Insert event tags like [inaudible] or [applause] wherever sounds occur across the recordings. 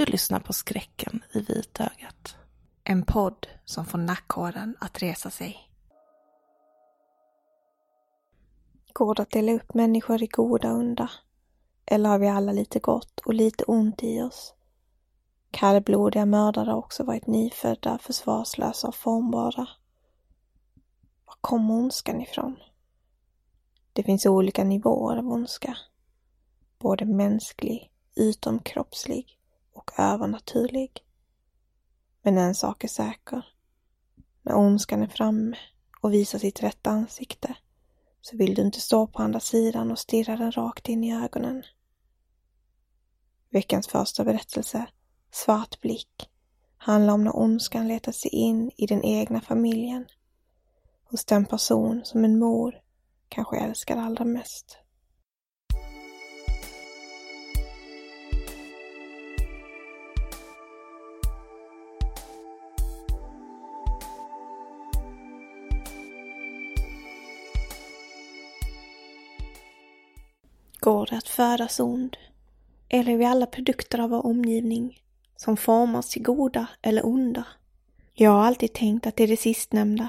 Du lyssnar på Skräcken i vitögat. En podd som får nackhåren att resa sig. Går det att dela upp människor i goda och onda? Eller har vi alla lite gott och lite ont i oss? Kallblodiga mördare har också varit nyfödda, försvarslösa och formbara. Var kommer ondskan ifrån? Det finns olika nivåer av ondska. Både mänsklig, utomkroppslig och övernaturlig. Men en sak är säker. När ondskan är framme och visar sitt rätta ansikte så vill du inte stå på andra sidan och stirra den rakt in i ögonen. Veckans första berättelse, Svart blick, handlar om när ondskan letar sig in i den egna familjen. Hos den person som en mor kanske älskar allra mest. Det att födas ond? Eller är vi alla produkter av vår omgivning som formas till goda eller onda? Jag har alltid tänkt att det är det sistnämnda.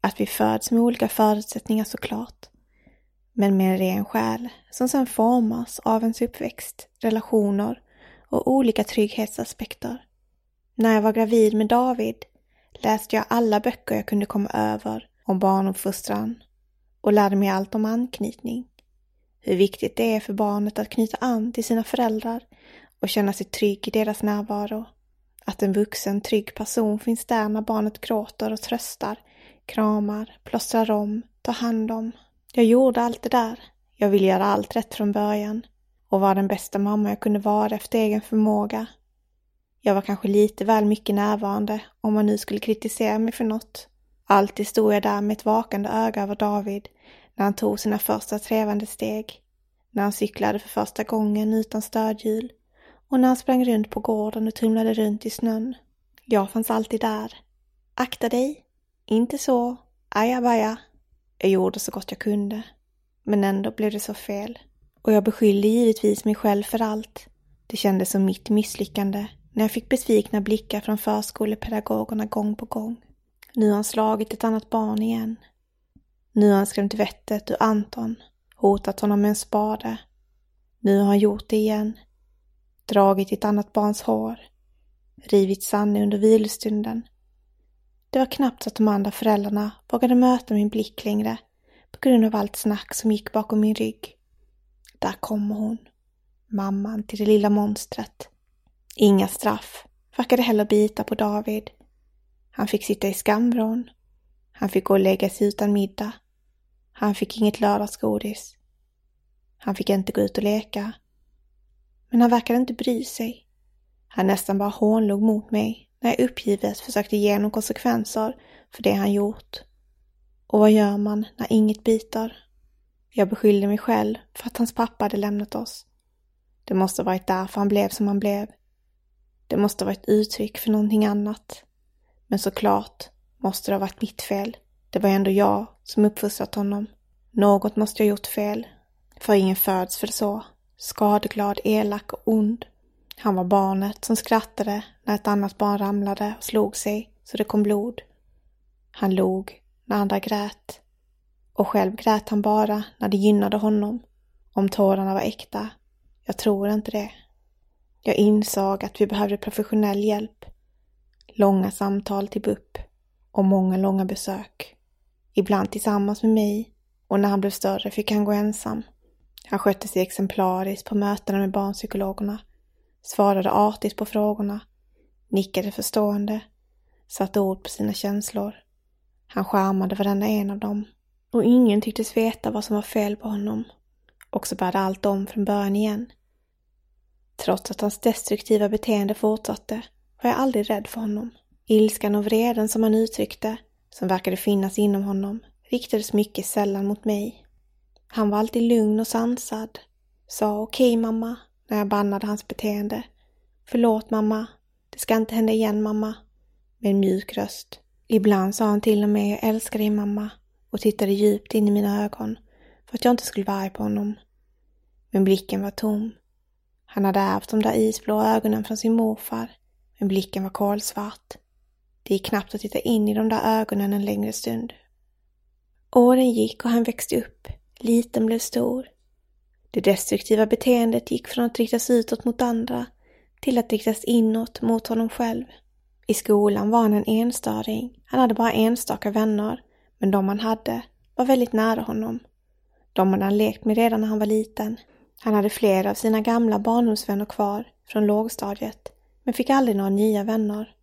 Att vi föds med olika förutsättningar såklart. Men med en ren själ som sedan formas av ens uppväxt, relationer och olika trygghetsaspekter. När jag var gravid med David läste jag alla böcker jag kunde komma över om barnuppfostran och lärde mig allt om anknytning hur viktigt det är för barnet att knyta an till sina föräldrar och känna sig trygg i deras närvaro. Att en vuxen, trygg person finns där när barnet gråter och tröstar, kramar, plåstrar om, tar hand om. Jag gjorde allt det där. Jag ville göra allt rätt från början och vara den bästa mamma jag kunde vara efter egen förmåga. Jag var kanske lite väl mycket närvarande om man nu skulle kritisera mig för något. Alltid stod jag där med ett vakande öga över David när han tog sina första trevande steg, när han cyklade för första gången utan stödhjul och när han sprang runt på gården och tumlade runt i snön. Jag fanns alltid där. Akta dig! Inte så! Ajabaja! Jag gjorde så gott jag kunde. Men ändå blev det så fel. Och jag beskyllde givetvis mig själv för allt. Det kändes som mitt misslyckande när jag fick besvikna blickar från förskolepedagogerna gång på gång. Nu har han slagit ett annat barn igen. Nu har han skrämt vettet ur Anton, hotat honom med en spade. Nu har han gjort det igen. Dragit ett annat barns hår. Rivit Sanne under vilostunden. Det var knappt så att de andra föräldrarna vågade möta min blick längre på grund av allt snack som gick bakom min rygg. Där kommer hon. Mamman till det lilla monstret. Inga straff. Verkade heller bita på David. Han fick sitta i skamvrån. Han fick gå och lägga sig utan middag. Han fick inget lördagsgodis. Han fick inte gå ut och leka. Men han verkade inte bry sig. Han nästan bara hånlog mot mig när jag uppgivet försökte ge honom konsekvenser för det han gjort. Och vad gör man när inget biter? Jag beskyllde mig själv för att hans pappa hade lämnat oss. Det måste varit därför han blev som han blev. Det måste varit uttryck för någonting annat. Men såklart måste det ha varit mitt fel. Det var ändå jag som uppfostrat honom. Något måste jag gjort fel. För ingen föds för så, skadeglad, elak och ond. Han var barnet som skrattade när ett annat barn ramlade och slog sig så det kom blod. Han log när andra grät. Och själv grät han bara när det gynnade honom. Om tårarna var äkta. Jag tror inte det. Jag insåg att vi behövde professionell hjälp. Långa samtal till BUP och många långa besök. Ibland tillsammans med mig och när han blev större fick han gå ensam. Han skötte sig exemplariskt på mötena med barnpsykologerna, svarade artigt på frågorna, nickade förstående, satte ord på sina känslor. Han skärmade varenda en av dem och ingen tycktes veta vad som var fel på honom. Och så började allt om från början igen. Trots att hans destruktiva beteende fortsatte var jag aldrig rädd för honom. Ilskan och vreden som han uttryckte, som verkade finnas inom honom, riktades mycket sällan mot mig. Han var alltid lugn och sansad, sa okej okay, mamma när jag bannade hans beteende. Förlåt mamma, det ska inte hända igen mamma, med en mjuk röst. Ibland sa han till och med jag älskar dig mamma och tittade djupt in i mina ögon för att jag inte skulle vara arg på honom. Men blicken var tom. Han hade ärvt de där isblå ögonen från sin morfar, men blicken var kolsvart. Det gick knappt att titta in i de där ögonen en längre stund. Åren gick och han växte upp. Liten blev stor. Det destruktiva beteendet gick från att riktas utåt mot andra till att riktas inåt mot honom själv. I skolan var han en enstöring. Han hade bara enstaka vänner, men de han hade var väldigt nära honom. De hade han lekt med redan när han var liten. Han hade flera av sina gamla barndomsvänner kvar från lågstadiet, men fick aldrig några nya vänner.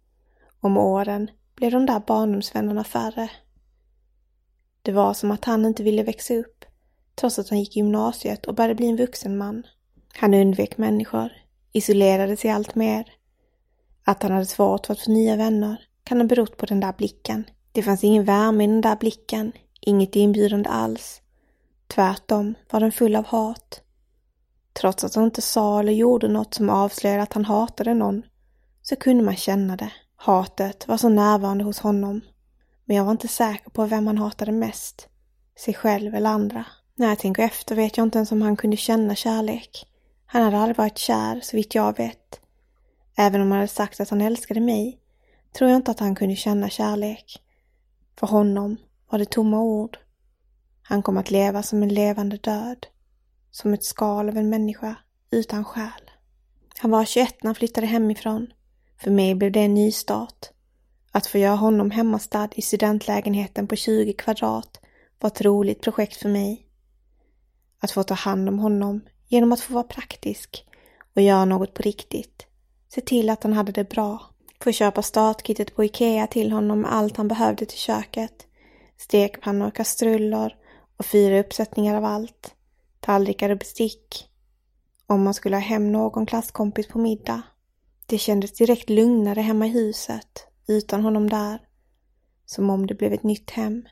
Om åren blev de där barndomsvännerna färre. Det var som att han inte ville växa upp, trots att han gick i gymnasiet och började bli en vuxen man. Han undvek människor, isolerade sig allt mer. Att han hade svårt för att få nya vänner kan ha berott på den där blicken. Det fanns ingen värme i den där blicken, inget inbjudande alls. Tvärtom var den full av hat. Trots att han inte sa eller gjorde något som avslöjade att han hatade någon, så kunde man känna det. Hatet var så närvarande hos honom. Men jag var inte säker på vem han hatade mest. Sig själv eller andra. När jag tänker efter vet jag inte ens om han kunde känna kärlek. Han hade aldrig varit kär, så vitt jag vet. Även om han hade sagt att han älskade mig, tror jag inte att han kunde känna kärlek. För honom var det tomma ord. Han kom att leva som en levande död. Som ett skal av en människa utan själ. Han var 21 när han flyttade hemifrån. För mig blev det en ny start. Att få göra honom hemmastad i studentlägenheten på 20 kvadrat var ett roligt projekt för mig. Att få ta hand om honom genom att få vara praktisk och göra något på riktigt. Se till att han hade det bra. Få köpa startkittet på Ikea till honom med allt han behövde till köket. Stekpannor, och kastruller och fyra uppsättningar av allt. Tallrikar och bestick. Om man skulle ha hem någon klasskompis på middag. Det kändes direkt lugnare hemma i huset, utan honom där. Som om det blev ett nytt hem.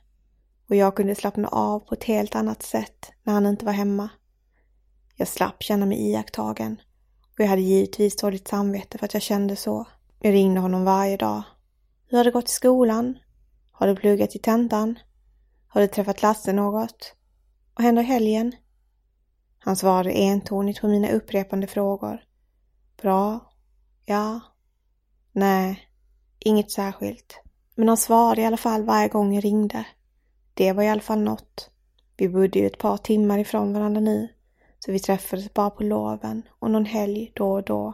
Och jag kunde slappna av på ett helt annat sätt när han inte var hemma. Jag slapp känna mig iakttagen. Och jag hade givetvis dåligt samvete för att jag kände så. Jag ringde honom varje dag. Hur har det gått i skolan? Har du pluggat i tentan? Har du träffat Lasse något? Vad händer i helgen? Han svarade entonigt på mina upprepande frågor. Bra. Ja. Nej. Inget särskilt. Men han svarade i alla fall varje gång jag ringde. Det var i alla fall något. Vi bodde ju ett par timmar ifrån varandra nu. Så vi träffades bara på loven och någon helg då och då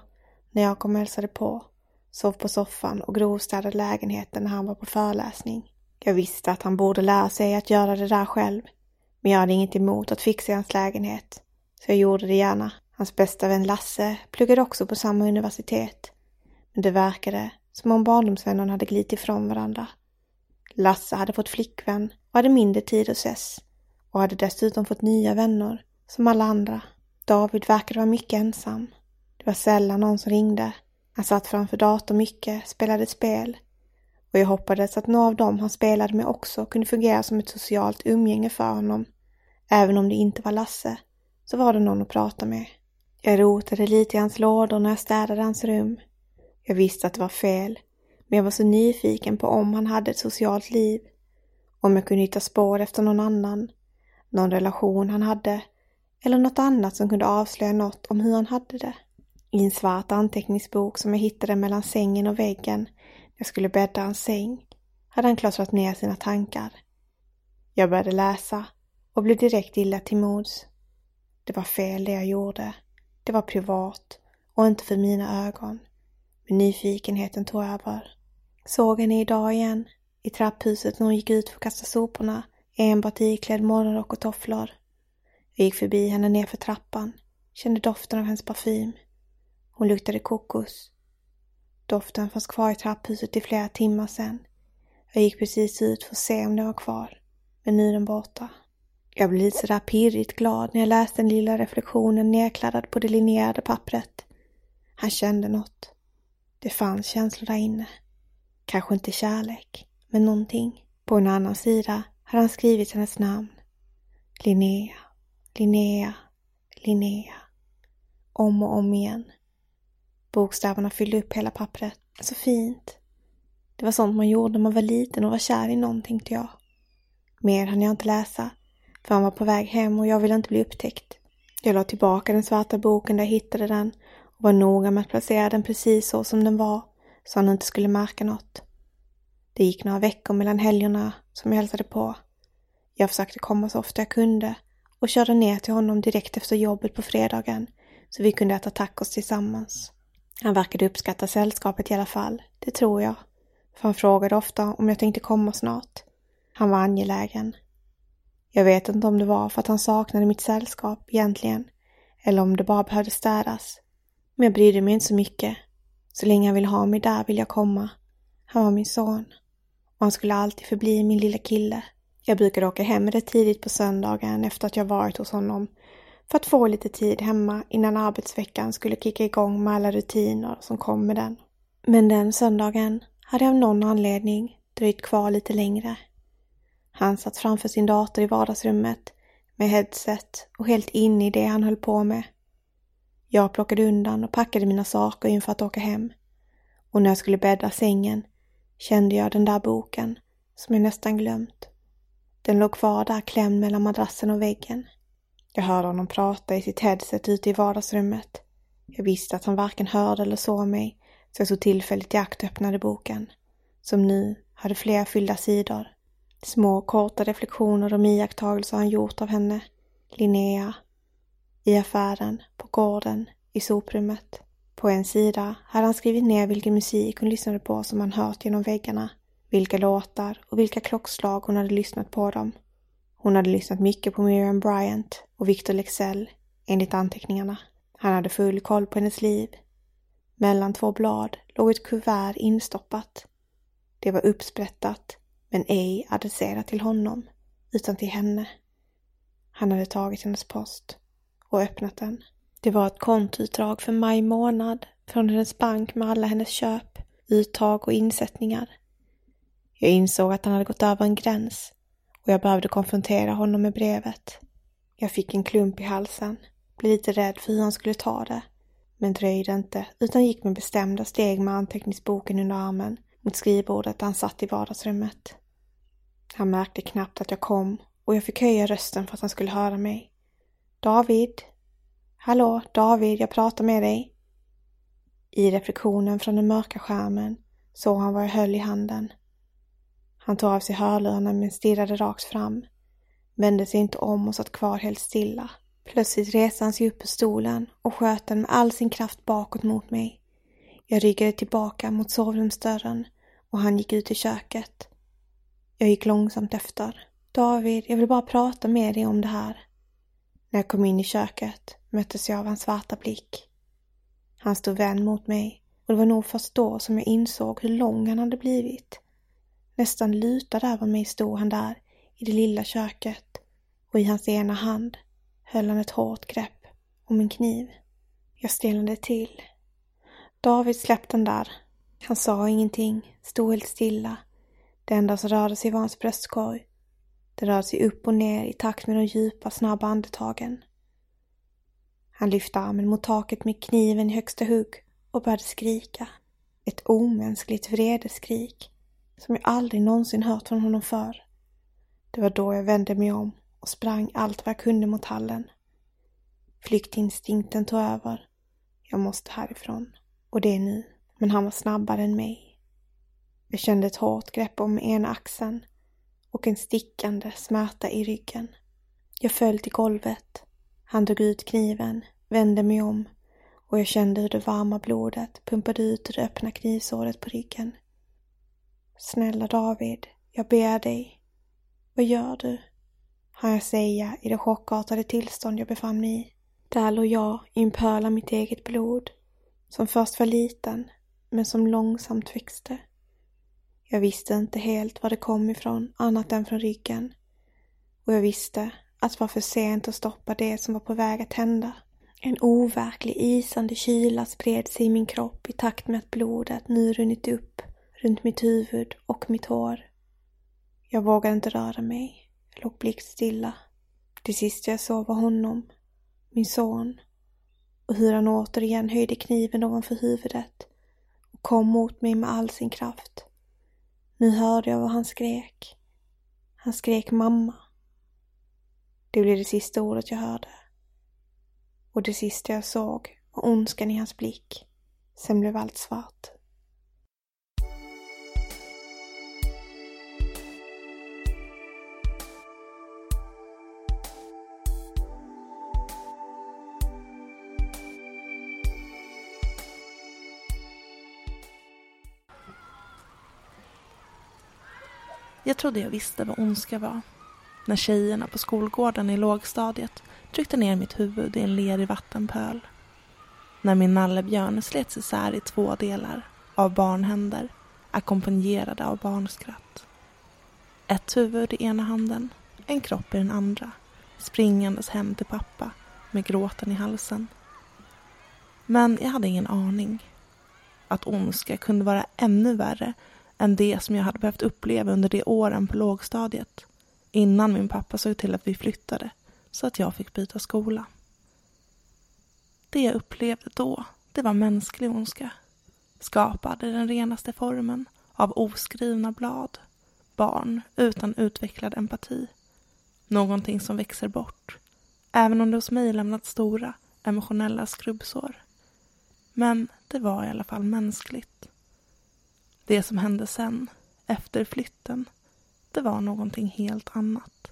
när jag kom och hälsade på. Sov på soffan och grovstädade lägenheten när han var på föreläsning. Jag visste att han borde lära sig att göra det där själv. Men jag hade inget emot att fixa hans lägenhet. Så jag gjorde det gärna. Hans bästa vän Lasse pluggade också på samma universitet. Men det verkade som om barndomsvännerna hade glidit ifrån varandra. Lasse hade fått flickvän och hade mindre tid att ses. Och hade dessutom fått nya vänner, som alla andra. David verkade vara mycket ensam. Det var sällan någon som ringde. Han satt framför datorn mycket, spelade spel och jag hoppades att några av dem han spelade med också kunde fungera som ett socialt umgänge för honom. Även om det inte var Lasse, så var det någon att prata med. Jag rotade lite i hans lådor när jag städade hans rum. Jag visste att det var fel, men jag var så nyfiken på om han hade ett socialt liv. Om jag kunde hitta spår efter någon annan, någon relation han hade, eller något annat som kunde avslöja något om hur han hade det. I en svart anteckningsbok som jag hittade mellan sängen och väggen när jag skulle bädda hans säng hade han klottrat ner sina tankar. Jag började läsa och blev direkt illa till mods. Det var fel det jag gjorde. Det var privat och inte för mina ögon. Men nyfikenheten tog över. Såg henne idag igen, i trapphuset när hon gick ut för att kasta soporna, enbart iklädd morgonrock och tofflor. Jag gick förbi henne nerför trappan, kände doften av hennes parfym. Hon luktade kokos. Doften fanns kvar i trapphuset i flera timmar sedan. Jag gick precis ut för att se om den var kvar, men nu är den borta. Jag blev lite sådär pirrigt glad när jag läste den lilla reflektionen nedkladdad på det linjerade pappret. Han kände något. Det fanns känslor där inne. Kanske inte kärlek, men någonting. På en annan sida hade han skrivit hennes namn. Linnea, Linnea, Linnea. Om och om igen. Bokstäverna fyllde upp hela pappret. Så fint. Det var sånt man gjorde när man var liten och var kär i någon, tänkte jag. Mer hann jag inte läsa, för han var på väg hem och jag ville inte bli upptäckt. Jag la tillbaka den svarta boken där jag hittade den och var noga med att placera den precis så som den var, så han inte skulle märka något. Det gick några veckor mellan helgerna som jag hälsade på. Jag försökte komma så ofta jag kunde och körde ner till honom direkt efter jobbet på fredagen så vi kunde äta tacos tillsammans. Han verkade uppskatta sällskapet i alla fall, det tror jag. För han frågade ofta om jag tänkte komma snart. Han var angelägen. Jag vet inte om det var för att han saknade mitt sällskap egentligen, eller om det bara behövde städas. Men jag brydde mig inte så mycket. Så länge han ville ha mig där ville jag komma. Han var min son. Och han skulle alltid förbli min lilla kille. Jag brukade åka hem rätt tidigt på söndagen efter att jag varit hos honom för att få lite tid hemma innan arbetsveckan skulle kicka igång med alla rutiner som kom med den. Men den söndagen hade jag av någon anledning dröjt kvar lite längre. Han satt framför sin dator i vardagsrummet med headset och helt inne i det han höll på med. Jag plockade undan och packade mina saker inför att åka hem. Och när jag skulle bädda sängen kände jag den där boken som jag nästan glömt. Den låg kvar där klämd mellan madrassen och väggen. Jag hörde honom prata i sitt headset ute i vardagsrummet. Jag visste att han varken hörde eller såg mig, så jag tog tillfället i akt och öppnade boken, som nu hade flera fyllda sidor. Små korta reflektioner om iakttagelser han gjort av henne, Linnea, i affären, på gården, i soprummet. På en sida hade han skrivit ner vilken musik hon lyssnade på som han hört genom väggarna, vilka låtar och vilka klockslag hon hade lyssnat på dem. Hon hade lyssnat mycket på Miriam Bryant och Victor Lexell, enligt anteckningarna. Han hade full koll på hennes liv. Mellan två blad låg ett kuvert instoppat. Det var uppsprättat, men ej adresserat till honom, utan till henne. Han hade tagit hennes post och öppnat den. Det var ett kontoutdrag för maj månad från hennes bank med alla hennes köp, uttag och insättningar. Jag insåg att han hade gått över en gräns och jag behövde konfrontera honom med brevet. Jag fick en klump i halsen, blev lite rädd för hur han skulle ta det, men dröjde inte utan gick med bestämda steg med anteckningsboken under armen mot skrivbordet där han satt i vardagsrummet. Han märkte knappt att jag kom och jag fick höja rösten för att han skulle höra mig. David? Hallå, David, jag pratar med dig. I reflektionen från den mörka skärmen såg han vad jag höll i handen. Han tog av sig hörlurarna men stirrade rakt fram, vände sig inte om och satt kvar helt stilla. Plötsligt reste han sig upp ur stolen och sköt den med all sin kraft bakåt mot mig. Jag ryggade tillbaka mot sovrumsdörren och han gick ut i köket. Jag gick långsamt efter. David, jag vill bara prata med dig om det här. När jag kom in i köket möttes jag av hans svarta blick. Han stod vänd mot mig och det var nog först då som jag insåg hur lång han hade blivit. Nästan lutad över mig stod han där i det lilla köket och i hans ena hand höll han ett hårt grepp om en kniv. Jag stelnade till. David släppte den där. Han sa ingenting, stod helt stilla. Det enda som rörde sig var hans bröstkorg. Det rörde sig upp och ner i takt med de djupa, snabba andetagen. Han lyfte armen mot taket med kniven i högsta hugg och började skrika. Ett omänskligt vredeskrik som jag aldrig någonsin hört från honom förr. Det var då jag vände mig om och sprang allt vad jag kunde mot hallen. Flyktinstinkten tog över. Jag måste härifrån. Och det är nu. Men han var snabbare än mig. Jag kände ett hårt grepp om ena axeln och en stickande smärta i ryggen. Jag föll till golvet. Han drog ut kniven, vände mig om och jag kände hur det varma blodet pumpade ut ur det öppna knivsåret på ryggen. Snälla David, jag ber dig. Vad gör du? Hann jag säga i det chockartade tillstånd jag befann mig i. Där låg jag i en pöl av mitt eget blod, som först var liten, men som långsamt växte. Jag visste inte helt var det kom ifrån, annat än från ryggen. Och jag visste att det var för sent att stoppa det som var på väg att hända. En overklig isande kyla spred sig i min kropp i takt med att blodet nu runnit upp runt mitt huvud och mitt hår. Jag vågade inte röra mig, jag låg blickstilla. Det sista jag såg var honom, min son, och hur han återigen höjde kniven ovanför huvudet och kom mot mig med all sin kraft. Nu hörde jag vad han skrek. Han skrek mamma. Det blev det sista ordet jag hörde. Och det sista jag såg var ondskan i hans blick. Sen blev allt svart. Jag trodde jag visste vad ondska var. När tjejerna på skolgården i lågstadiet tryckte ner mitt huvud i en lerig vattenpöl. När min nallebjörn slets isär i två delar av barnhänder ackompanjerade av barnskratt. Ett huvud i ena handen, en kropp i den andra springandes hem till pappa med gråten i halsen. Men jag hade ingen aning. Att ondska kunde vara ännu värre än det som jag hade behövt uppleva under de åren på lågstadiet innan min pappa såg till att vi flyttade så att jag fick byta skola. Det jag upplevde då, det var mänsklig ondska. Skapad i den renaste formen av oskrivna blad. Barn utan utvecklad empati. Någonting som växer bort, även om det hos mig lämnat stora emotionella skrubbsår. Men det var i alla fall mänskligt. Det som hände sen, efter flytten, det var någonting helt annat.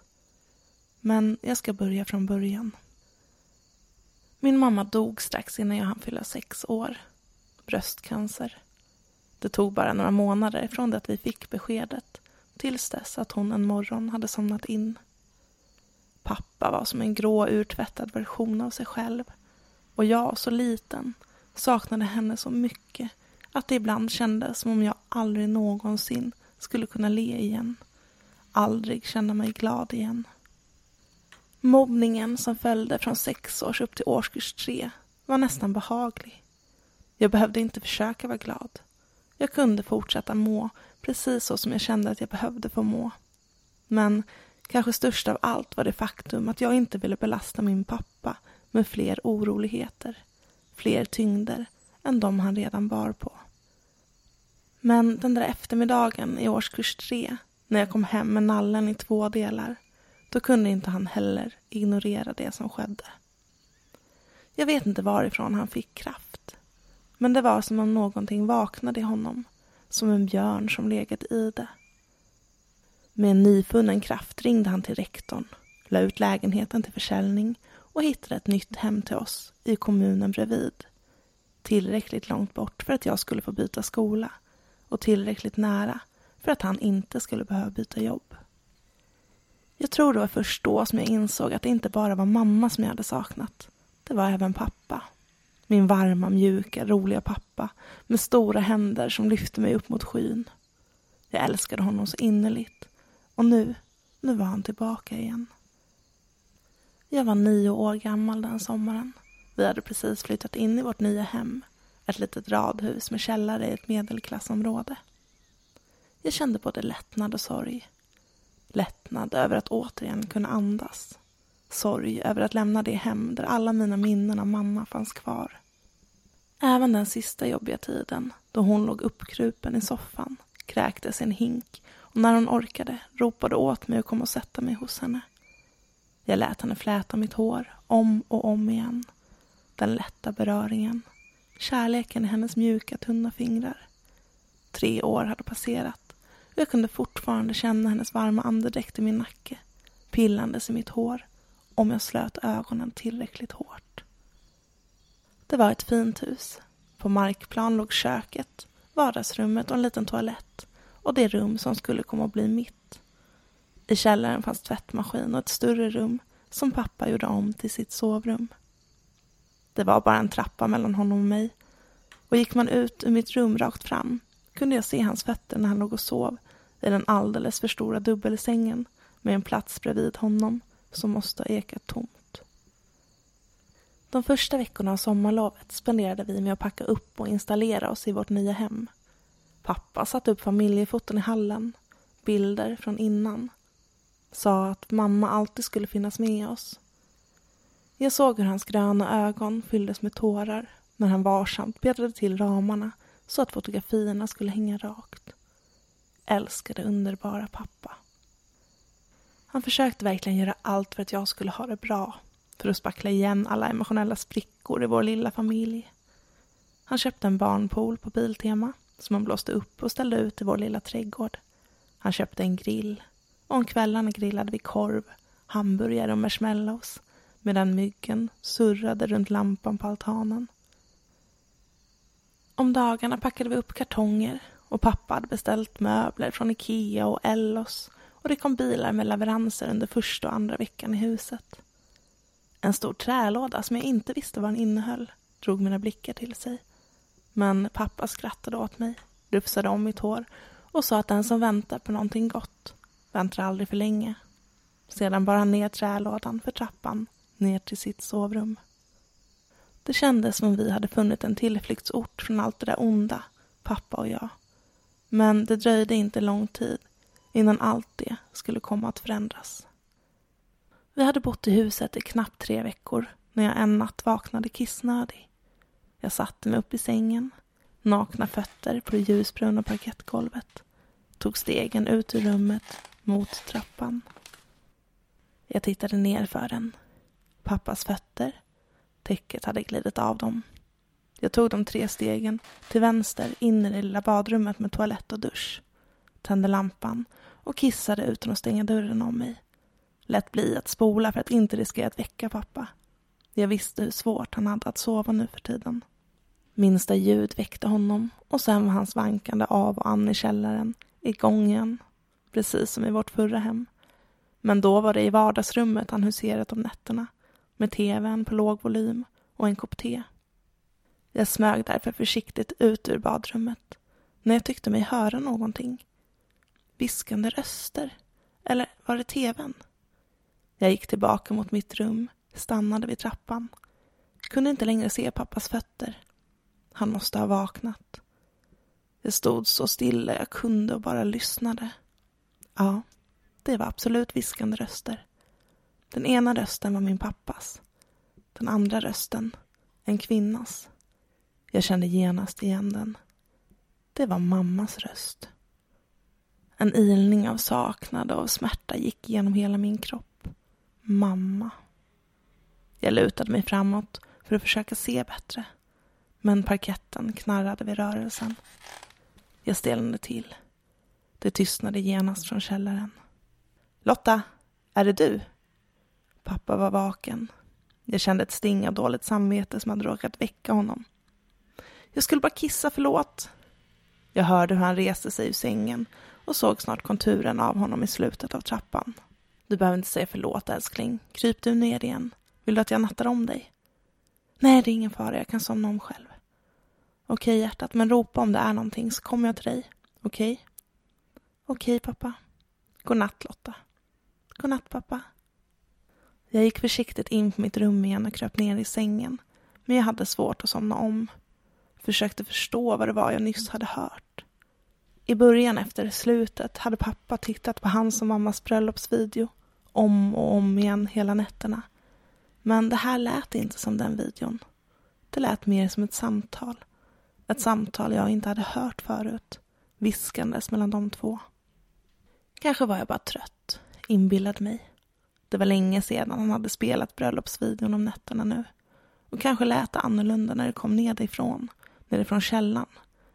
Men jag ska börja från början. Min mamma dog strax innan jag hann fylla sex år. Bröstcancer. Det tog bara några månader från det att vi fick beskedet tills dess att hon en morgon hade somnat in. Pappa var som en grå urtvättad version av sig själv och jag, så liten, saknade henne så mycket att det ibland kändes som om jag aldrig någonsin skulle kunna le igen. Aldrig känna mig glad igen. Mobbningen som följde från sex års upp till årskurs tre var nästan behaglig. Jag behövde inte försöka vara glad. Jag kunde fortsätta må precis så som jag kände att jag behövde få må. Men kanske störst av allt var det faktum att jag inte ville belasta min pappa med fler oroligheter, fler tyngder än de han redan bar på. Men den där eftermiddagen i årskurs tre, när jag kom hem med nallen i två delar, då kunde inte han heller ignorera det som skedde. Jag vet inte varifrån han fick kraft. Men det var som om någonting vaknade i honom, som en björn som legat i det. Med en nyfunnen kraft ringde han till rektorn, la ut lägenheten till försäljning och hittade ett nytt hem till oss i kommunen bredvid. Tillräckligt långt bort för att jag skulle få byta skola och tillräckligt nära för att han inte skulle behöva byta jobb. Jag tror det var först då som jag insåg att det inte bara var mamma som jag hade saknat. Det var även pappa. Min varma, mjuka, roliga pappa med stora händer som lyfte mig upp mot skyn. Jag älskade honom så innerligt och nu, nu var han tillbaka igen. Jag var nio år gammal den sommaren. Vi hade precis flyttat in i vårt nya hem ett litet radhus med källare i ett medelklassområde. Jag kände både lättnad och sorg. Lättnad över att återigen kunna andas. Sorg över att lämna det hem där alla mina minnen av mamma fanns kvar. Även den sista jobbiga tiden, då hon låg uppkrupen i soffan, kräktes en hink och när hon orkade ropade åt mig att komma och sätta mig hos henne. Jag lät henne fläta mitt hår om och om igen. Den lätta beröringen. Kärleken i hennes mjuka, tunna fingrar. Tre år hade passerat och jag kunde fortfarande känna hennes varma andedräkt i min nacke, pillandes i mitt hår, om jag slöt ögonen tillräckligt hårt. Det var ett fint hus. På markplan låg köket, vardagsrummet och en liten toalett och det rum som skulle komma att bli mitt. I källaren fanns tvättmaskin och ett större rum som pappa gjorde om till sitt sovrum. Det var bara en trappa mellan honom och mig och gick man ut ur mitt rum rakt fram kunde jag se hans fötter när han låg och sov i den alldeles för stora dubbelsängen med en plats bredvid honom som måste ha ekat tomt. De första veckorna av sommarlovet spenderade vi med att packa upp och installera oss i vårt nya hem. Pappa satte upp familjefoton i hallen, bilder från innan. Sa att mamma alltid skulle finnas med oss. Jag såg hur hans gröna ögon fylldes med tårar när han varsamt bäddade till ramarna så att fotografierna skulle hänga rakt. Älskade underbara pappa. Han försökte verkligen göra allt för att jag skulle ha det bra. För att spackla igen alla emotionella sprickor i vår lilla familj. Han köpte en barnpool på Biltema som han blåste upp och ställde ut i vår lilla trädgård. Han köpte en grill och om kvällarna grillade vi korv, hamburgare och marshmallows medan myggen surrade runt lampan på altanen. Om dagarna packade vi upp kartonger och pappa hade beställt möbler från Ikea och Ellos och det kom bilar med leveranser under första och andra veckan i huset. En stor trälåda som jag inte visste vad den innehöll drog mina blickar till sig. Men pappa skrattade åt mig, rufsade om mitt hår och sa att den som väntar på någonting gott väntar aldrig för länge. Sedan bar han ner trälådan för trappan ner till sitt sovrum. Det kändes som om vi hade funnit en tillflyktsort från allt det där onda, pappa och jag. Men det dröjde inte lång tid innan allt det skulle komma att förändras. Vi hade bott i huset i knappt tre veckor när jag en natt vaknade kissnödig. Jag satte mig upp i sängen, nakna fötter på det ljusbruna parkettgolvet, tog stegen ut ur rummet mot trappan. Jag tittade ner för den. Pappas fötter. Täcket hade glidit av dem. Jag tog de tre stegen till vänster in i det lilla badrummet med toalett och dusch. Tände lampan och kissade utan att stänga dörren om mig. Lät bli att spola för att inte riskera att väcka pappa. Jag visste hur svårt han hade att sova nu för tiden. Minsta ljud väckte honom och sen var hans vankande av och an i källaren i gången, precis som i vårt förra hem. Men då var det i vardagsrummet han huserat om nätterna med tvn på låg volym och en kopp te. Jag smög därför försiktigt ut ur badrummet när jag tyckte mig höra någonting. Viskande röster. Eller var det tvn? Jag gick tillbaka mot mitt rum, stannade vid trappan. Kunde inte längre se pappas fötter. Han måste ha vaknat. Jag stod så stilla jag kunde och bara lyssnade. Ja, det var absolut viskande röster. Den ena rösten var min pappas. Den andra rösten, en kvinnas. Jag kände genast igen den. Det var mammas röst. En ilning av saknad och smärta gick genom hela min kropp. Mamma. Jag lutade mig framåt för att försöka se bättre. Men parketten knarrade vid rörelsen. Jag stelnade till. Det tystnade genast från källaren. Lotta, är det du? Pappa var vaken. Jag kände ett sting av dåligt samvete som hade råkat väcka honom. Jag skulle bara kissa, förlåt. Jag hörde hur han reste sig ur sängen och såg snart konturen av honom i slutet av trappan. Du behöver inte säga förlåt, älskling. Kryp du ner igen. Vill du att jag nattar om dig? Nej, det är ingen fara. Jag kan somna om själv. Okej, hjärtat, men ropa om det är någonting så kommer jag till dig. Okej? Okej, pappa. God natt, Lotta. God natt, pappa. Jag gick försiktigt in på mitt rum igen och kröp ner i sängen. Men jag hade svårt att somna om. Försökte förstå vad det var jag nyss hade hört. I början efter slutet hade pappa tittat på hans och mammas bröllopsvideo om och om igen hela nätterna. Men det här lät inte som den videon. Det lät mer som ett samtal. Ett samtal jag inte hade hört förut. Viskandes mellan de två. Kanske var jag bara trött, inbillade mig. Det var länge sedan han hade spelat bröllopsvideon om nätterna nu. Och kanske lät det annorlunda när det kom nedifrån, nerifrån källan,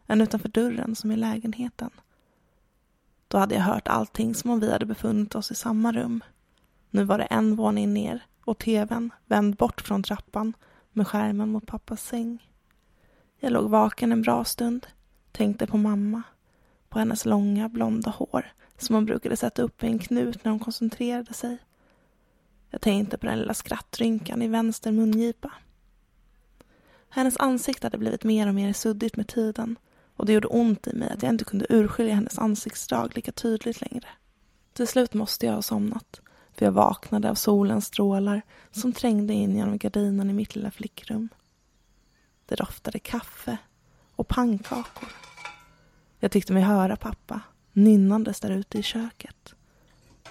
än utanför dörren som i lägenheten. Då hade jag hört allting som om vi hade befunnit oss i samma rum. Nu var det en våning ner och tvn vänd bort från trappan med skärmen mot pappas säng. Jag låg vaken en bra stund, tänkte på mamma, på hennes långa blonda hår som hon brukade sätta upp i en knut när hon koncentrerade sig. Jag tänkte på den lilla skrattrynkan i vänster mungipa. Hennes ansikte hade blivit mer och mer suddigt med tiden och det gjorde ont i mig att jag inte kunde urskilja hennes ansiktsdrag lika tydligt längre. Till slut måste jag ha somnat för jag vaknade av solens strålar som trängde in genom gardinen i mitt lilla flickrum. Det doftade kaffe och pannkakor. Jag tyckte mig höra pappa nynnandes där ute i köket.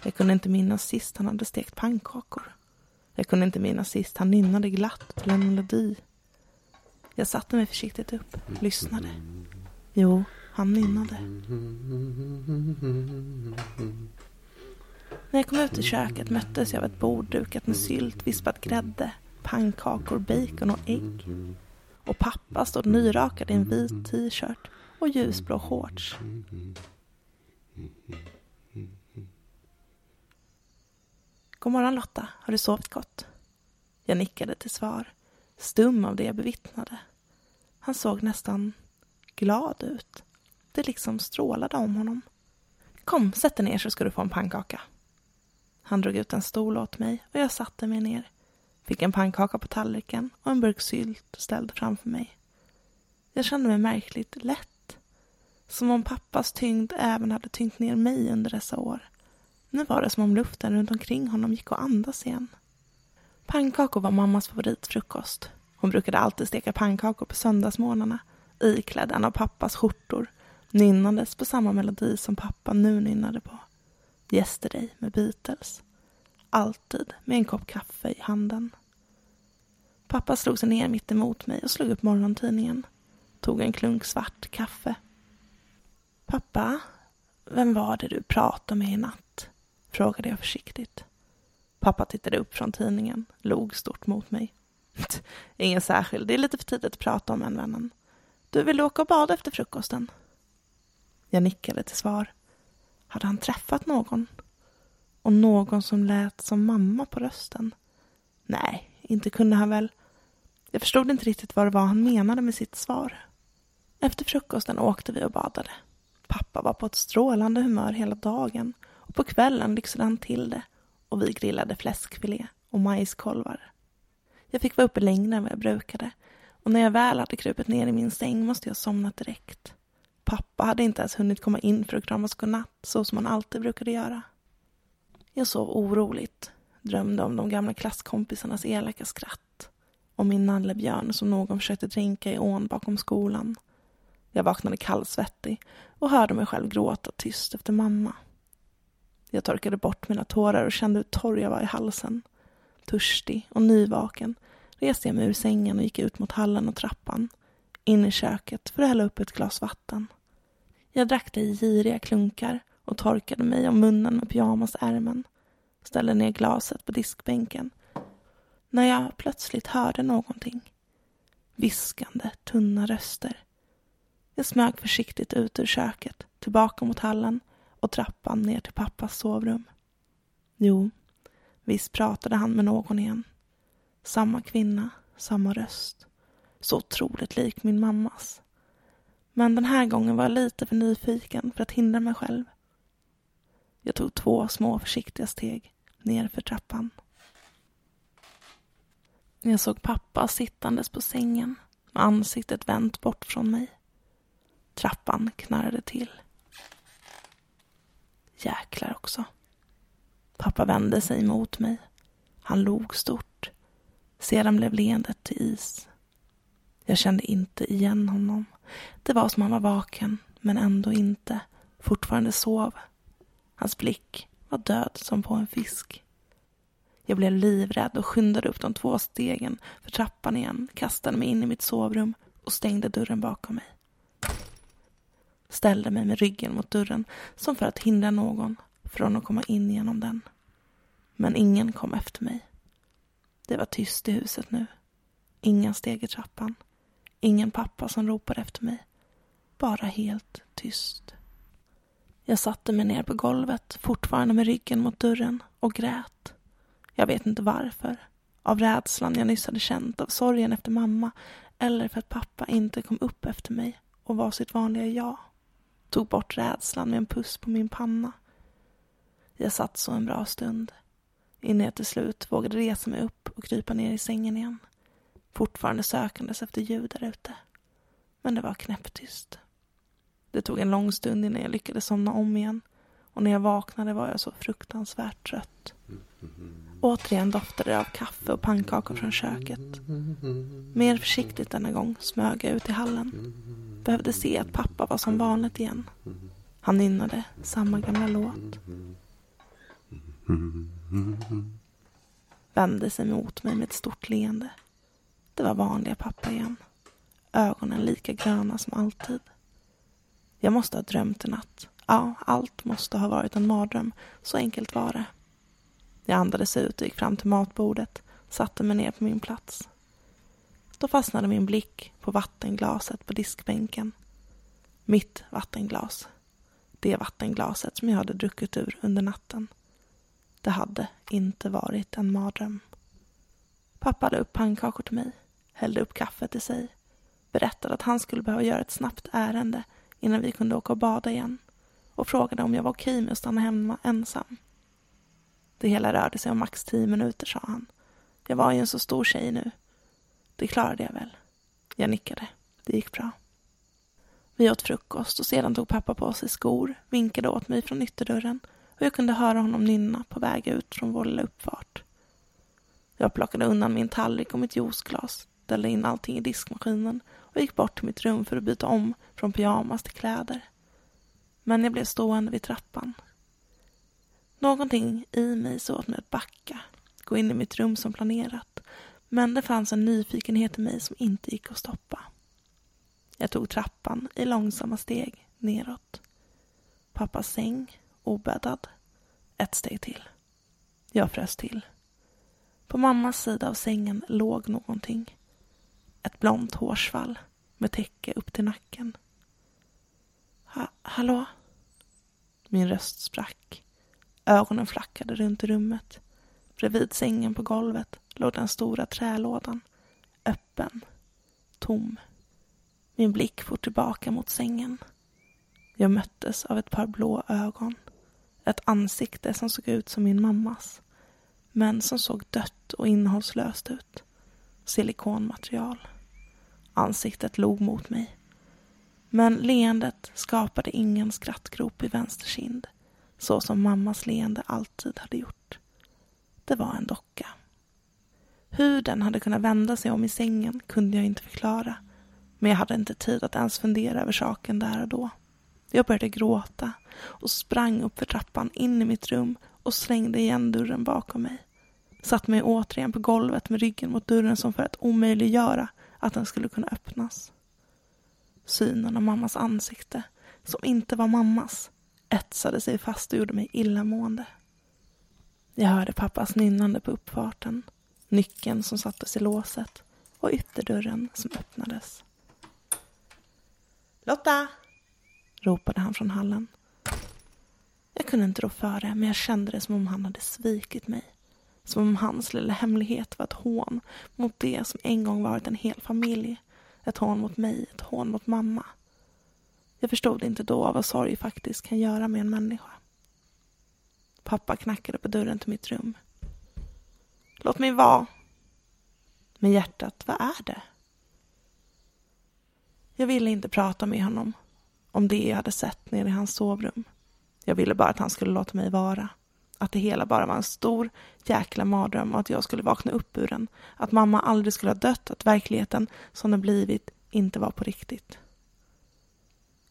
Jag kunde inte minnas sist han hade stekt pannkakor. Jag kunde inte minnas sist han nynnade glatt till en melodi. Jag satte mig försiktigt upp, lyssnade. Jo, han nynnade. När jag kom ut i köket möttes jag av ett bord dukat med sylt, vispad grädde, pannkakor, bacon och ägg. Och pappa stod nyrakad i en vit t-shirt och ljusblå shorts. God morgon Lotta, har du sovit gott? Jag nickade till svar, stum av det jag bevittnade. Han såg nästan glad ut. Det liksom strålade om honom. Kom, sätt dig ner så ska du få en pannkaka. Han drog ut en stol åt mig och jag satte mig ner. Fick en pannkaka på tallriken och en burk sylt ställd framför mig. Jag kände mig märkligt lätt. Som om pappas tyngd även hade tyngt ner mig under dessa år. Nu var det som om luften runt omkring honom gick att andas igen. Pannkakor var mammas favoritfrukost. Hon brukade alltid steka pannkakor på söndagsmorgnarna iklädd en av pappas skjortor nynnades på samma melodi som pappa nu nynnade på. Yesterday med Beatles. Alltid med en kopp kaffe i handen. Pappa slog sig ner mitt emot mig och slog upp morgontidningen. Tog en klunk svart kaffe. Pappa, vem var det du pratade med i natt? Frågade jag försiktigt. Pappa tittade upp från tidningen, log stort mot mig. [laughs] Ingen särskild, det är lite för tidigt att prata om en vännen. Du vill åka och bada efter frukosten? Jag nickade till svar. Hade han träffat någon? Och någon som lät som mamma på rösten? Nej, inte kunde han väl. Jag förstod inte riktigt vad det var han menade med sitt svar. Efter frukosten åkte vi och badade. Pappa var på ett strålande humör hela dagen och på kvällen lyxade han till det och vi grillade fläskfilé och majskolvar. Jag fick vara uppe längre än vad jag brukade och när jag väl hade krupit ner i min säng måste jag somnat direkt. Pappa hade inte ens hunnit komma in för att kramas godnatt så som han alltid brukade göra. Jag sov oroligt, drömde om de gamla klasskompisarnas elaka skratt, om min nallebjörn som någon försökte dränka i ån bakom skolan. Jag vaknade kallsvettig och hörde mig själv gråta tyst efter mamma. Jag torkade bort mina tårar och kände hur torr jag var i halsen. Törstig och nyvaken reste jag mig ur sängen och gick ut mot hallen och trappan, in i köket för att hälla upp ett glas vatten. Jag drack det i giriga klunkar och torkade mig om munnen med pyjamasärmen, ställde ner glaset på diskbänken, när jag plötsligt hörde någonting. Viskande, tunna röster. Jag smög försiktigt ut ur köket, tillbaka mot hallen och trappan ner till pappas sovrum. Jo, visst pratade han med någon igen. Samma kvinna, samma röst. Så otroligt lik min mammas. Men den här gången var jag lite för nyfiken för att hindra mig själv. Jag tog två små försiktiga steg nerför trappan. Jag såg pappa sittandes på sängen med ansiktet vänt bort från mig. Trappan knarrade till. Jäklar också. Pappa vände sig mot mig. Han log stort. Sedan blev leendet till is. Jag kände inte igen honom. Det var som han var vaken, men ändå inte. Fortfarande sov. Hans blick var död som på en fisk. Jag blev livrädd och skyndade upp de två stegen för trappan igen, kastade mig in i mitt sovrum och stängde dörren bakom mig. Ställde mig med ryggen mot dörren som för att hindra någon från att komma in genom den. Men ingen kom efter mig. Det var tyst i huset nu. Inga steg i trappan. Ingen pappa som ropade efter mig. Bara helt tyst. Jag satte mig ner på golvet, fortfarande med ryggen mot dörren, och grät. Jag vet inte varför. Av rädslan jag nyss hade känt, av sorgen efter mamma eller för att pappa inte kom upp efter mig och var sitt vanliga jag. Tog bort rädslan med en puss på min panna. Jag satt så en bra stund innan jag till slut vågade resa mig upp och krypa ner i sängen igen. Fortfarande sökandes efter ljud där ute. Men det var knäpptyst. Det tog en lång stund innan jag lyckades somna om igen och när jag vaknade var jag så fruktansvärt trött. Återigen doftade det av kaffe och pannkakor från köket. Mer försiktigt denna gång smög jag ut i hallen. Behövde se att pappa var som vanligt igen. Han nynnade samma gamla låt. Vände sig mot mig med ett stort leende. Det var vanliga pappa igen. Ögonen lika gröna som alltid. Jag måste ha drömt en natt. Ja, allt måste ha varit en mardröm. Så enkelt var det. Jag andades ut och gick fram till matbordet, satte mig ner på min plats. Då fastnade min blick på vattenglaset på diskbänken. Mitt vattenglas. Det vattenglaset som jag hade druckit ur under natten. Det hade inte varit en mardröm. Pappa la upp pannkakor till mig, hällde upp kaffe till sig, berättade att han skulle behöva göra ett snabbt ärende innan vi kunde åka och bada igen och frågade om jag var okej med att stanna hemma ensam. Det hela rörde sig om max tio minuter, sa han. Jag var ju en så stor tjej nu. Det klarade jag väl. Jag nickade. Det gick bra. Vi åt frukost och sedan tog pappa på sig skor, vinkade åt mig från ytterdörren och jag kunde höra honom nynna på väg ut från vår lilla uppfart. Jag plockade undan min tallrik och mitt juiceglas, ställde in allting i diskmaskinen och gick bort till mitt rum för att byta om från pyjamas till kläder. Men jag blev stående vid trappan. Någonting i mig såg åt mig att backa, gå in i mitt rum som planerat. Men det fanns en nyfikenhet i mig som inte gick att stoppa. Jag tog trappan i långsamma steg neråt. Pappas säng, obäddad. Ett steg till. Jag frös till. På mammas sida av sängen låg någonting. Ett blont hårsvall med täcke upp till nacken. Ha hallå? Min röst sprack. Ögonen flackade runt i rummet. Bredvid sängen på golvet låg den stora trälådan. Öppen. Tom. Min blick for tillbaka mot sängen. Jag möttes av ett par blå ögon. Ett ansikte som såg ut som min mammas. Men som såg dött och innehållslöst ut. Silikonmaterial. Ansiktet log mot mig. Men leendet skapade ingen skrattgrop i vänster kind så som mammas leende alltid hade gjort. Det var en docka. Hur den hade kunnat vända sig om i sängen kunde jag inte förklara. Men jag hade inte tid att ens fundera över saken där och då. Jag började gråta och sprang upp för trappan in i mitt rum och slängde igen dörren bakom mig. Satt mig återigen på golvet med ryggen mot dörren som för att omöjliggöra att den skulle kunna öppnas. Synen av mammas ansikte, som inte var mammas, etsade sig fast och gjorde mig illamående. Jag hörde pappas nynnande på uppfarten, nyckeln som sattes i låset och ytterdörren som öppnades. Lotta! ropade han från hallen. Jag kunde inte rå för det, men jag kände det som om han hade svikit mig. Som om hans lilla hemlighet var ett hån mot det som en gång varit en hel familj. Ett hån mot mig, ett hån mot mamma. Jag förstod inte då vad sorg faktiskt kan göra med en människa. Pappa knackade på dörren till mitt rum. Låt mig vara. Men hjärtat, vad är det? Jag ville inte prata med honom om det jag hade sett nere i hans sovrum. Jag ville bara att han skulle låta mig vara. Att det hela bara var en stor jäkla mardröm och att jag skulle vakna upp ur den. Att mamma aldrig skulle ha dött, att verkligheten som den blivit inte var på riktigt.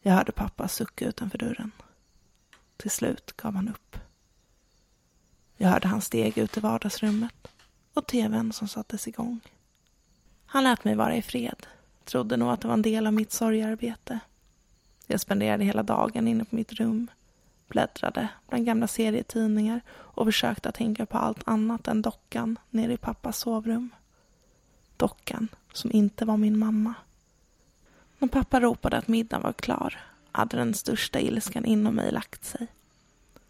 Jag hörde pappa sucka utanför dörren. Till slut gav han upp. Jag hörde hans steg ut i vardagsrummet och tvn som sattes igång. Han lät mig vara i fred. Trodde nog att det var en del av mitt sorgarbete. Jag spenderade hela dagen inne på mitt rum. bläddrade bland gamla serietidningar och försökte tänka på allt annat än dockan nere i pappas sovrum. Dockan som inte var min mamma. När pappa ropade att middagen var klar hade den största ilskan inom mig lagt sig.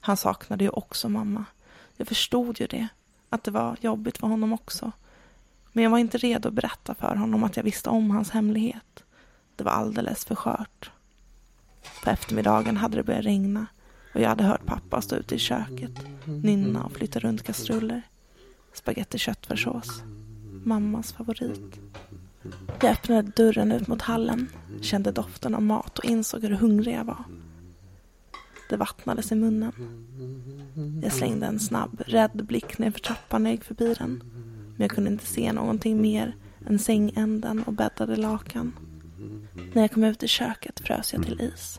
Han saknade ju också mamma. Jag förstod ju det, att det var jobbigt för honom också. Men jag var inte redo att berätta för honom att jag visste om hans hemlighet. Det var alldeles för skört. På eftermiddagen hade det börjat regna och jag hade hört pappa stå ute i köket, nynna och flytta runt kastruller. Spagetti köttfärssås. Mammas favorit. Jag öppnade dörren ut mot hallen, kände doften av mat och insåg hur hungrig jag var. Det vattnades i munnen. Jag slängde en snabb, rädd blick nerför trappan när jag gick förbi den. Men jag kunde inte se någonting mer än sängänden och bäddade lakan. När jag kom ut i köket frös jag till is.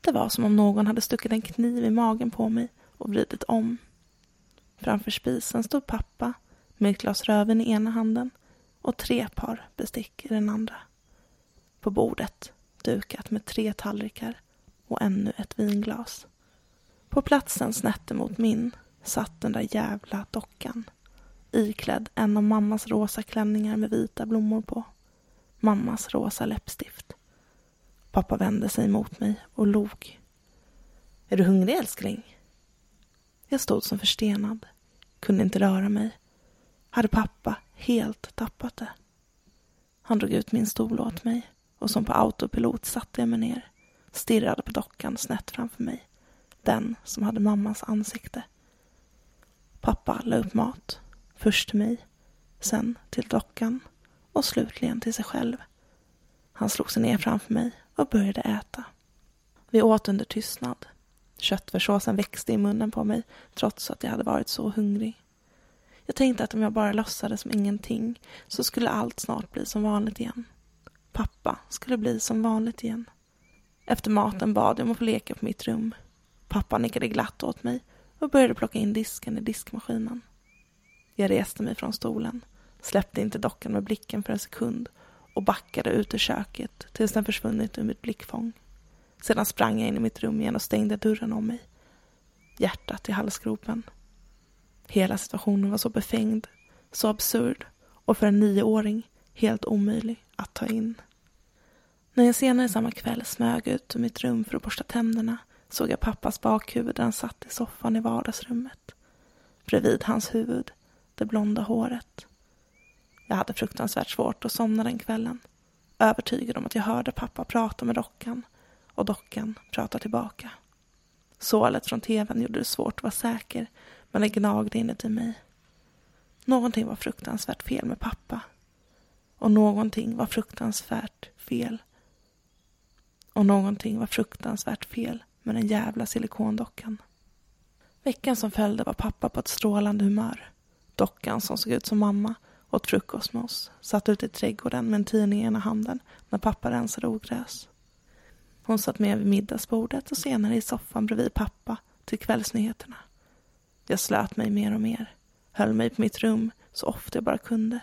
Det var som om någon hade stuckit en kniv i magen på mig och vridit om. Framför spisen stod pappa med ett glas röven i ena handen och tre par bestick i den andra. På bordet, dukat med tre tallrikar och ännu ett vinglas. På platsen snett emot min satt den där jävla dockan iklädd en av mammas rosa klänningar med vita blommor på. Mammas rosa läppstift. Pappa vände sig mot mig och log. Är du hungrig älskling? Jag stod som förstenad, kunde inte röra mig. Hade pappa helt tappat det? Han drog ut min stol åt mig och som på autopilot satte jag mig ner, stirrade på dockan snett framför mig. Den som hade mammas ansikte. Pappa la upp mat, först till mig, sen till dockan och slutligen till sig själv. Han slog sig ner framför mig och började äta. Vi åt under tystnad. Köttfärssåsen växte i munnen på mig trots att jag hade varit så hungrig. Jag tänkte att om jag bara låtsades som ingenting så skulle allt snart bli som vanligt igen. Pappa skulle bli som vanligt igen. Efter maten bad jag om att få leka på mitt rum. Pappa nickade glatt åt mig och började plocka in disken i diskmaskinen. Jag reste mig från stolen, släppte inte dockan med blicken för en sekund och backade ut ur köket tills den försvunnit ur mitt blickfång. Sedan sprang jag in i mitt rum igen och stängde dörren om mig. Hjärtat i halsgropen. Hela situationen var så befängd, så absurd och för en nioåring helt omöjlig att ta in. När jag senare samma kväll smög ut ur mitt rum för att borsta tänderna såg jag pappas bakhuvud där han satt i soffan i vardagsrummet. Bredvid hans huvud, det blonda håret. Jag hade fruktansvärt svårt att somna den kvällen. Övertygad om att jag hörde pappa prata med dockan och dockan prata tillbaka. Sålet från tvn gjorde det svårt att vara säker men det gnagde inuti mig. Någonting var fruktansvärt fel med pappa. Och någonting var fruktansvärt fel. Och någonting var fruktansvärt fel med den jävla silikondockan. Veckan som följde var pappa på ett strålande humör. Dockan som såg ut som mamma åt frukost med oss, satt ute i trädgården med en tidning i ena handen när pappa rensade ogräs. Hon satt med vid middagsbordet och senare i soffan bredvid pappa till kvällsnyheterna. Jag slöt mig mer och mer, höll mig på mitt rum så ofta jag bara kunde,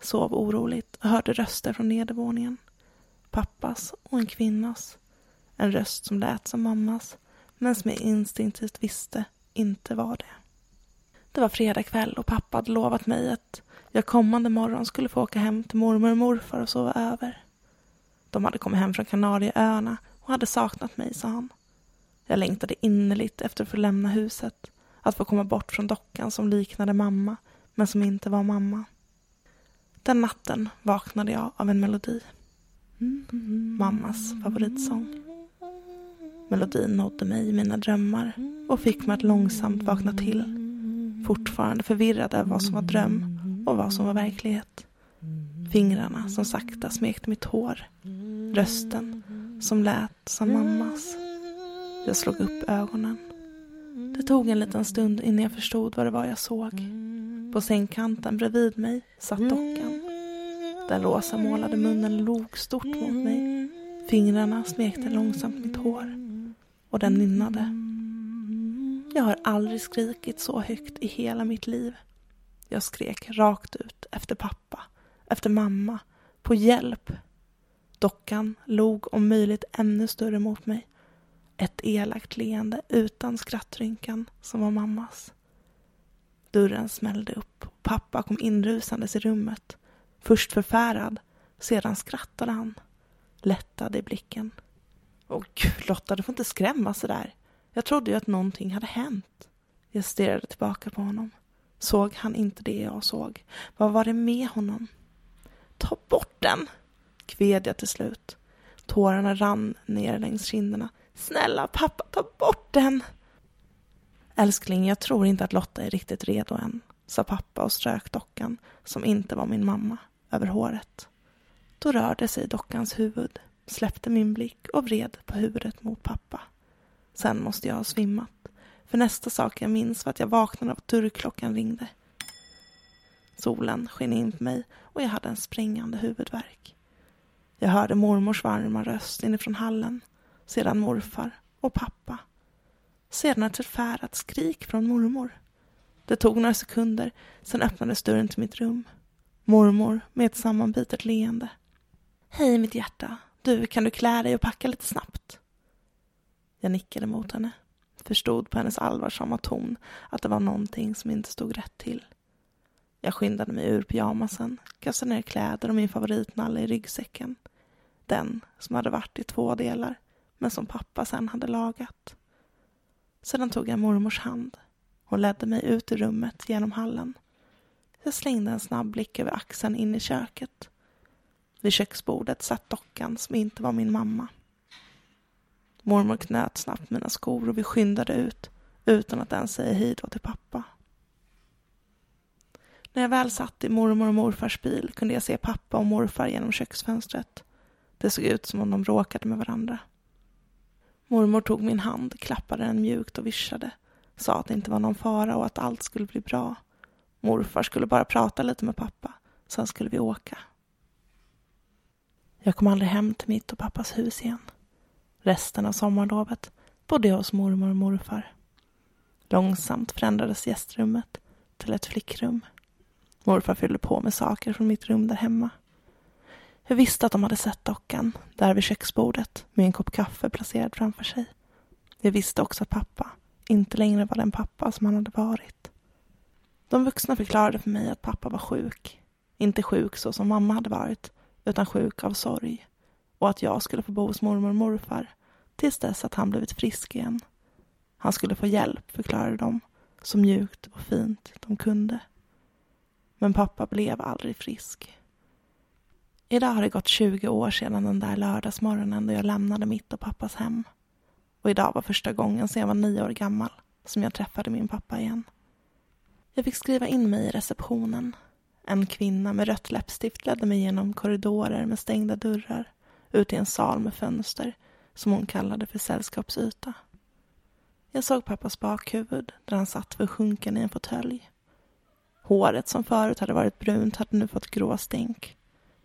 sov oroligt och hörde röster från nedervåningen. Pappas och en kvinnas. En röst som lät som mammas, men som jag instinktivt visste inte var det. Det var fredag kväll och pappa hade lovat mig att jag kommande morgon skulle få åka hem till mormor och morfar och sova över. De hade kommit hem från Kanarieöarna och hade saknat mig, sa han. Jag längtade innerligt efter att få lämna huset, att få komma bort från dockan som liknade mamma, men som inte var mamma. Den natten vaknade jag av en melodi. Mammas favoritsång. Melodin nådde mig i mina drömmar och fick mig att långsamt vakna till. Fortfarande förvirrad över vad som var dröm och vad som var verklighet. Fingrarna som sakta smekte mitt hår. Rösten som lät som mammas. Jag slog upp ögonen. Det tog en liten stund innan jag förstod vad det var jag såg. På sängkanten bredvid mig satt dockan. Den rosa målade munnen log stort mot mig. Fingrarna smekte långsamt mitt hår. Och den nynnade. Jag har aldrig skrikit så högt i hela mitt liv. Jag skrek rakt ut efter pappa, efter mamma, på hjälp. Dockan log om möjligt ännu större mot mig. Ett elakt leende utan skrattrynkan som var mammas. Dörren smällde upp och pappa kom inrusandes i rummet. Först förfärad, sedan skrattade han. Lättad i blicken. Åh gud Lotta, du får inte skrämma sådär. Jag trodde ju att någonting hade hänt. Jag stirrade tillbaka på honom. Såg han inte det jag såg? Vad var det med honom? Ta bort den! kved jag till slut. Tårarna rann ner längs kinderna. Snälla pappa, ta bort den! Älskling, jag tror inte att Lotta är riktigt redo än, sa pappa och strök dockan, som inte var min mamma, över håret. Då rörde sig dockans huvud, släppte min blick och vred på huvudet mot pappa. Sen måste jag ha svimmat, för nästa sak jag minns var att jag vaknade av att dörrklockan ringde. Solen sken in på mig och jag hade en sprängande huvudvärk. Jag hörde mormors varma röst inifrån hallen, sedan morfar och pappa. Sedan ett förfärat skrik från mormor. Det tog några sekunder, sen öppnades dörren till mitt rum. Mormor med ett sammanbitet leende. Hej mitt hjärta, du, kan du klä dig och packa lite snabbt? Jag nickade mot henne, förstod på hennes allvarsamma ton att det var någonting som inte stod rätt till. Jag skyndade mig ur pyjamasen, kastade ner kläder och min favoritnalle i ryggsäcken. Den som hade varit i två delar, men som pappa sen hade lagat. Sedan tog jag mormors hand. Hon ledde mig ut ur rummet genom hallen. Jag slängde en snabb blick över axeln in i köket. Vid köksbordet satt dockan som inte var min mamma. Mormor knöt snabbt mina skor och vi skyndade ut utan att ens säga hej då till pappa. När jag väl satt i mormor och morfars bil kunde jag se pappa och morfar genom köksfönstret. Det såg ut som om de råkade med varandra. Mormor tog min hand, klappade den mjukt och vischade. Sa att det inte var någon fara och att allt skulle bli bra. Morfar skulle bara prata lite med pappa, sen skulle vi åka. Jag kom aldrig hem till mitt och pappas hus igen. Resten av sommarlovet bodde jag hos mormor och morfar. Långsamt förändrades gästrummet till ett flickrum. Morfar fyllde på med saker från mitt rum där hemma. Jag visste att de hade sett dockan där vid köksbordet med en kopp kaffe placerad framför sig. Jag visste också att pappa inte längre var den pappa som han hade varit. De vuxna förklarade för mig att pappa var sjuk. Inte sjuk så som mamma hade varit, utan sjuk av sorg. Och att jag skulle få bo hos mormor och morfar tills dess att han blivit frisk igen. Han skulle få hjälp, förklarade de, så mjukt och fint de kunde. Men pappa blev aldrig frisk. Idag har det gått 20 år sedan den där lördagsmorgonen då jag lämnade mitt och pappas hem. Och idag var första gången sedan jag var nio år gammal som jag träffade min pappa igen. Jag fick skriva in mig i receptionen. En kvinna med rött läppstift ledde mig genom korridorer med stängda dörrar ut i en sal med fönster som hon kallade för sällskapsyta. Jag såg pappas bakhuvud där han satt försjunken i en fåtölj. Håret som förut hade varit brunt hade nu fått grå stänk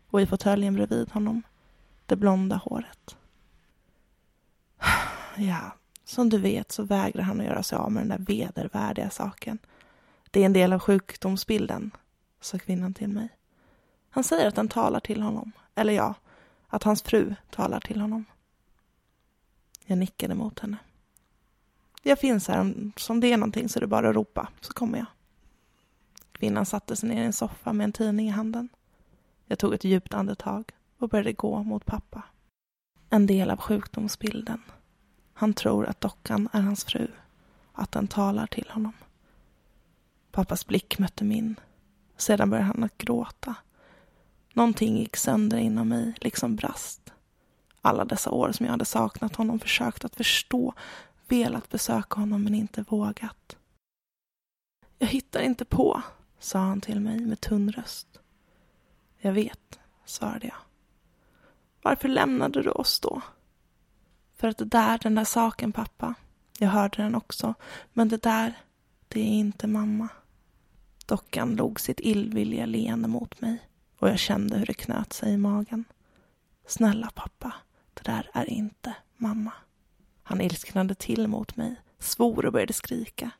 och i fåtöljen bredvid honom det blonda håret. [sighs] Ja, som du vet så vägrar han att göra sig av med den där vedervärdiga saken. Det är en del av sjukdomsbilden, sa kvinnan till mig. Han säger att den talar till honom, eller ja, att hans fru talar till honom. Jag nickade mot henne. Jag finns här, om det är någonting så är det bara att ropa, så kommer jag. Kvinnan satte sig ner i en soffa med en tidning i handen. Jag tog ett djupt andetag och började gå mot pappa. En del av sjukdomsbilden. Han tror att dockan är hans fru, att den talar till honom. Pappas blick mötte min. Sedan började han att gråta. Någonting gick sönder inom mig, liksom brast. Alla dessa år som jag hade saknat honom, försökt att förstå, velat besöka honom men inte vågat. Jag hittar inte på, sa han till mig med tunn röst. Jag vet, svarade jag. Varför lämnade du oss då? För att det där, den där saken pappa, jag hörde den också, men det där, det är inte mamma. Dockan log sitt illvilliga leende mot mig och jag kände hur det knöt sig i magen. Snälla pappa, det där är inte mamma. Han ilsknade till mot mig, svor och började skrika.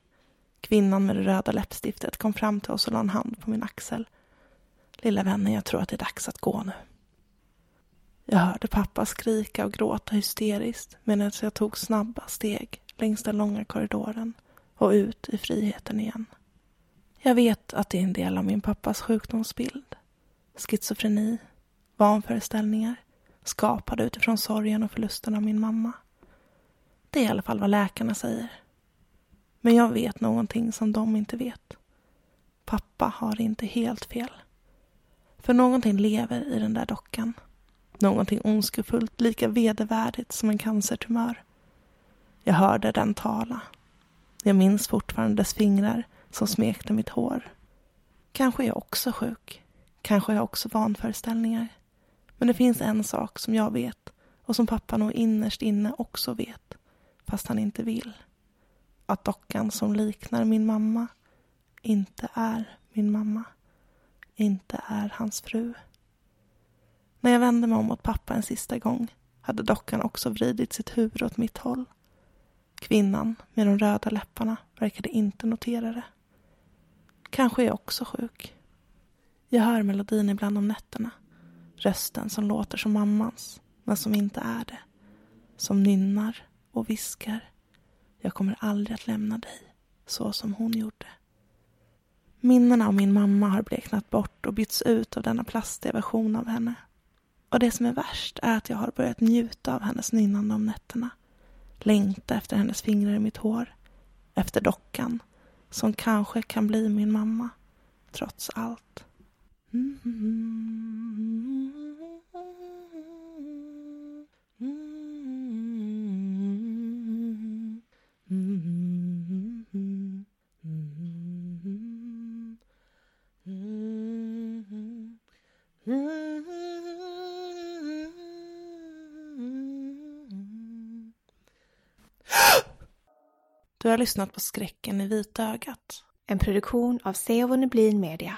Kvinnan med det röda läppstiftet kom fram till oss och lade en hand på min axel. Lilla vännen, jag tror att det är dags att gå nu. Jag hörde pappa skrika och gråta hysteriskt medan jag tog snabba steg längs den långa korridoren och ut i friheten igen. Jag vet att det är en del av min pappas sjukdomsbild. Schizofreni, vanföreställningar, skapade utifrån sorgen och förlusten av min mamma. Det är i alla fall vad läkarna säger. Men jag vet någonting som de inte vet. Pappa har inte helt fel. För någonting lever i den där dockan. Någonting ondskefullt, lika vedervärdigt som en cancertumör. Jag hörde den tala. Jag minns fortfarande dess fingrar som smekte mitt hår. Kanske är jag också sjuk. Kanske har jag också vanföreställningar. Men det finns en sak som jag vet och som pappa nog innerst inne också vet, fast han inte vill. Att dockan som liknar min mamma inte är min mamma. Inte är hans fru. När jag vände mig om mot pappa en sista gång hade dockan också vridit sitt huvud åt mitt håll. Kvinnan med de röda läpparna verkade inte notera det. Kanske är jag också sjuk. Jag hör melodin ibland om nätterna. Rösten som låter som mammans, men som inte är det. Som nynnar och viskar. Jag kommer aldrig att lämna dig, så som hon gjorde. Minnena av min mamma har bleknat bort och bytts ut av denna plastiga version av henne. Och det som är värst är att jag har börjat njuta av hennes nynnande om nätterna. Längta efter hennes fingrar i mitt hår. Efter dockan, som kanske kan bli min mamma, trots allt. Mm. Du har lyssnat på Skräcken i vitögat. En produktion av Sevo Neblin Media.